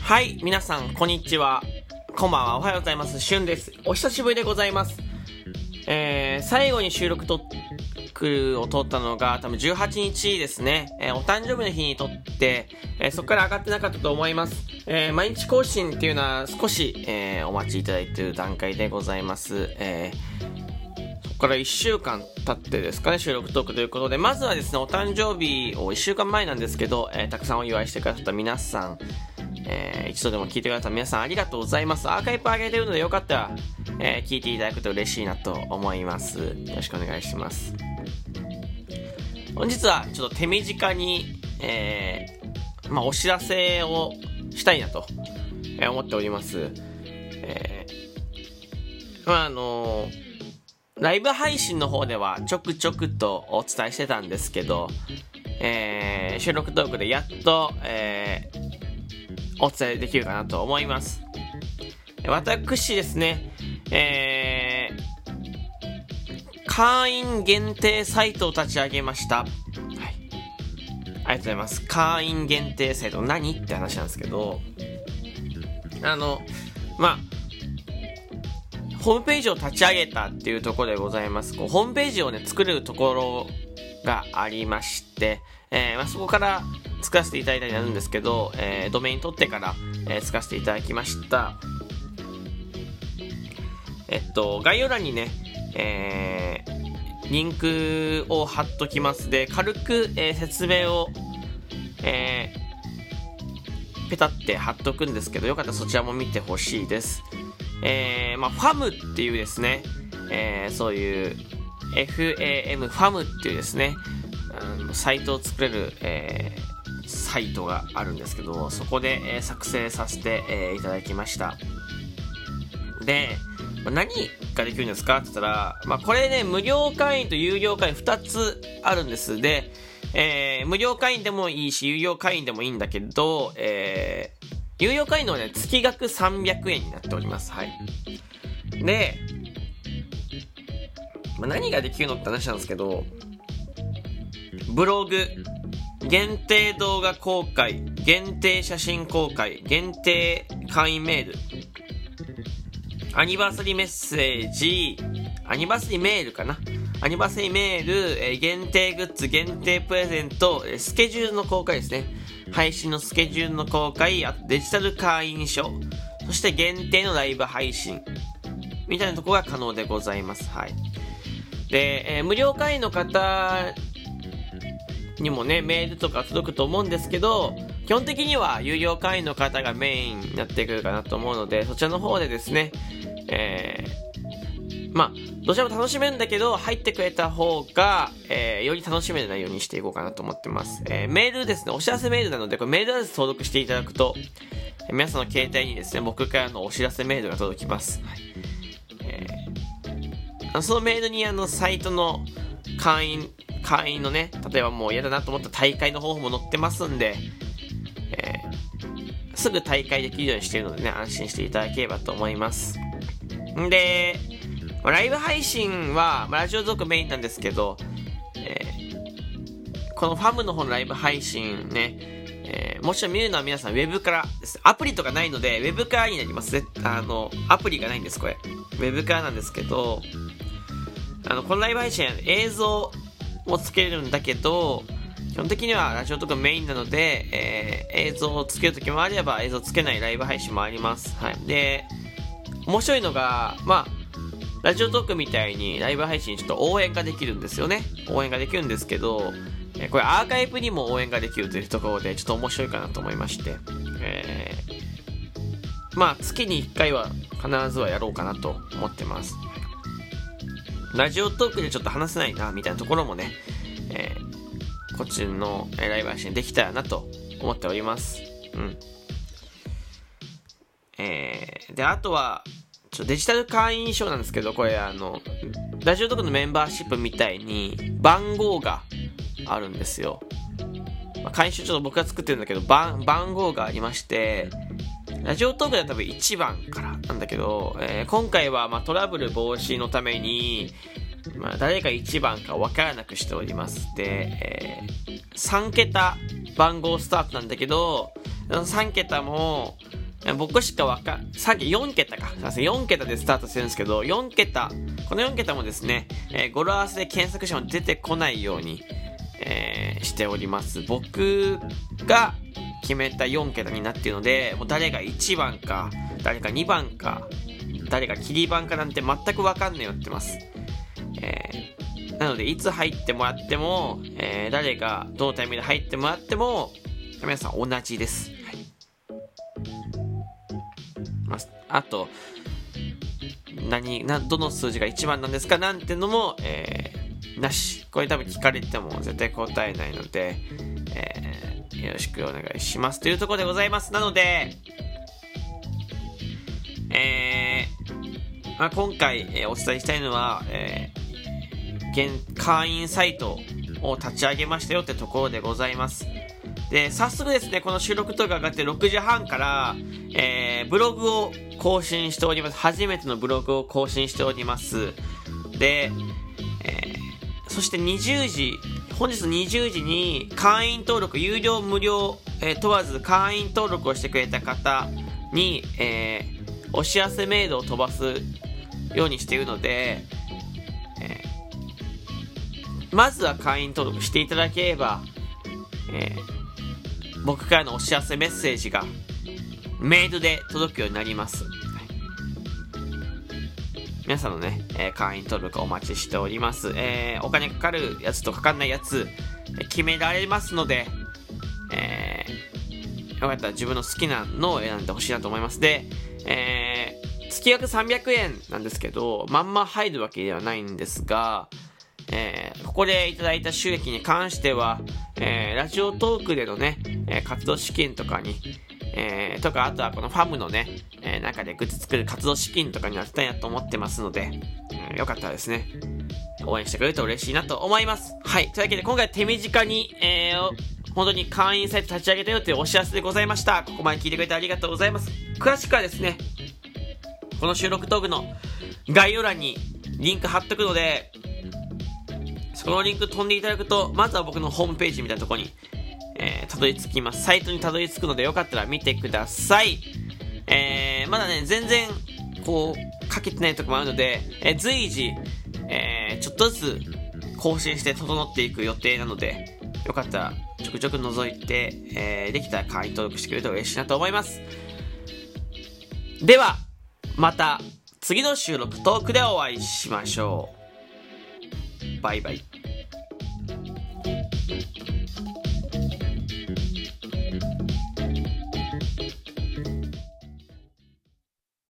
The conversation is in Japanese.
はい、皆さん、こんにちは。こんばんは、おはようございます。しゅんです。お久しぶりでございます。えー、最後に収録と、クを撮ったのが多分18日ですね。えー、お誕生日の日に撮って、えー、そこから上がってなかったと思います。えー、毎日更新っていうのは少し、えお待ちいただいている段階でございます。えそこから1週間経ってですかね、収録トークということで、まずはですね、お誕生日を1週間前なんですけど、えたくさんお祝いしてくださった皆さん、えー、一度でも聞いてくださった皆さんありがとうございます。アーカイブ上げてるのでよかったら、えー、聞いていただくと嬉しいなと思います。よろしくお願いします。本日はちょっと手短に、えー、まあ、お知らせをしたいなと、思っております。えー、まあ、あのライブ配信の方ではちょくちょくとお伝えしてたんですけど、えー、収録トークでやっと、えー、お伝えできるかなと思います。私ですね、えー、会員限定サイトを立ち上げました。はい。ありがとうございます。会員限定サイト何って話なんですけど、あの、まあ、ホームページを立ち上げたっていうところでございます。こうホームページをね、作れるところがありまして、えー、まあ、そこから作らせていただいたりなるんですけど、えー、ドメイン取ってから、えー、使わせていただきました。えっと、概要欄にね、えー、リンクを貼っときますで、軽く、えー、説明を、えー、ペタって貼っとくんですけど、よかったらそちらも見てほしいです。えー、まあ、ファムっていうですね、えー、そういう FAM、ファムっていうですね、サイトを作れる、えー、サイトがあるんですけど、そこで、えー、作成させて、えー、いただきました。で、ま、何ができるんですか？って言ったら、まあ、これね、無料会員と有料会員2つあるんです。で、えー、無料会員でもいいし、有料会員でもいいんだけど、えー、有料会員のね、月額300円になっております。はい。で、まあ、何ができるのって話なんですけど、ブログ、限定動画公開、限定写真公開、限定会員メール、アニバーサリーメッセージ、アニバーサリーメールかな？アニバーサリーメール、え限定グッズ、限定プレゼント、スケジュールの公開ですね。配信のスケジュールの公開、あとデジタル会員証、そして限定のライブ配信、みたいなとこが可能でございます。はい。で、えー、無料会員の方にもね、メールとか届くと思うんですけど、基本的には有料会員の方がメインになってくるかなと思うので、そちらの方でですね、えー、まあ、どちらも楽しめるんだけど、入ってくれた方が、えー、より楽しめる内容にしていこうかなと思ってます。えー、メールですね、お知らせメールなので、これメールアドレス登録していただくと、皆さんの携帯にですね、僕からのお知らせメールが届きます。はい。えー、そのメールにあの、サイトの会員会員のね、例えばもう嫌だなと思った大会の方法も載ってますんで、えー、すぐ大会できるようにしてるのでね、安心していただければと思います。んで、まライブ配信はま、ラジオ族メインなんですけど、えー、このファムの方のライブ配信ね、えー、もちろん見るのは皆さんウェブからです。アプリとかないので、ウェブからになります。あの、アプリがないんです、これ。ウェブからなんですけど、あの、このライブ配信映像もつけるんだけど、基本的にはラジオとかメインなので、えー、映像をつけるときもあれば映像つけないライブ配信もあります。はい。で、面白いのが、まあ、ラジオトークみたいにライブ配信ちょっと応援ができるんですよね。応援ができるんですけど、え、これアーカイブにも応援ができるというところでちょっと面白いかなと思いまして、えー、まあ月に1回は必ずはやろうかなと思ってます。ラジオトークでちょっと話せないな、みたいなところもね、えー、こっちのライブ配信できたらなと思っております。うん。えー、で、あとは、ちょデジタル会員証なんですけど、これあの、ラジオトークのメンバーシップみたいに番号があるんですよ。まあ、会員証ちょっと僕が作ってるんだけど、番、番号がありまして、ラジオトークでは多分1番からなんだけど、えー、今回はまトラブル防止のために、まあ、誰が1番か分からなくしております。で、えー、3桁番号スタートなんだけど、3桁も、僕しかわか、さっき4桁か。すいません、4桁でスタートしてるんですけど、4桁、この4桁もですね、えー、語呂合わせで検索しても出てこないように、えー、しております。僕が決めた4桁になっているので、もう誰が1番か、誰が2番か、誰が切り番かなんて全くわかんないよってます。えー、なので、いつ入ってもらっても、えー、誰がどのタイミングで入ってもらっても、皆さん同じです。あと、何、な、どの数字が1番なんですか？なんてのも、えー、なし。これ多分聞かれても絶対答えないので、えー、よろしくお願いします。というところでございます。なので、えー、まあ、今回、え、お伝えしたいのは、えー、現、会員サイトを立ち上げましたよってところでございます。で、早速ですね、この収録とか上がって6時半から、えー、ブログを更新しております。初めてのブログを更新しております。で、えー、そして20時、本日20時に会員登録、有料無料、えー、問わず会員登録をしてくれた方に、えー、お知らせメールを飛ばすようにしているので、えー、まずは会員登録していただければ、えー、僕からのお知らせメッセージがメールで届くようになります。はい、皆さんのね、えー、会員登録お待ちしております。えー、お金かかるやつとかかんないやつ、決められますので、えー、よかったら自分の好きなのを選んでほしいなと思います。で、えー、月額300円なんですけど、まんま入るわけではないんですが、えー、ここでいただいた収益に関しては、えー、ラジオトークでのね、え、活動資金とかに、えー、とか、あとはこのファムのね、え、中でグッズ作る活動資金とかになったいなと思ってますので、えー、よかったらですね、応援してくれると嬉しいなと思います。はい。というわけで、今回手短に、えー、本当に会員サイト立ち上げたよというお知らせでございました。ここまで聞いてくれてありがとうございます。詳しくはですね、この収録トークの概要欄にリンク貼っとくので、そのリンク飛んでいただくと、まずは僕のホームページみたいなとこに、えー、たどり着きます。サイトにたどり着くのでよかったら見てください。えー、まだね、全然、こう、かけてないとこもあるので、えー、随時、えー、ちょっとずつ更新して整っていく予定なので、よかったらちょくちょく覗いて、えー、できたら会員登録してくれると嬉しいなと思います。では、また次の収録トークでお会いしましょう。バイバイ。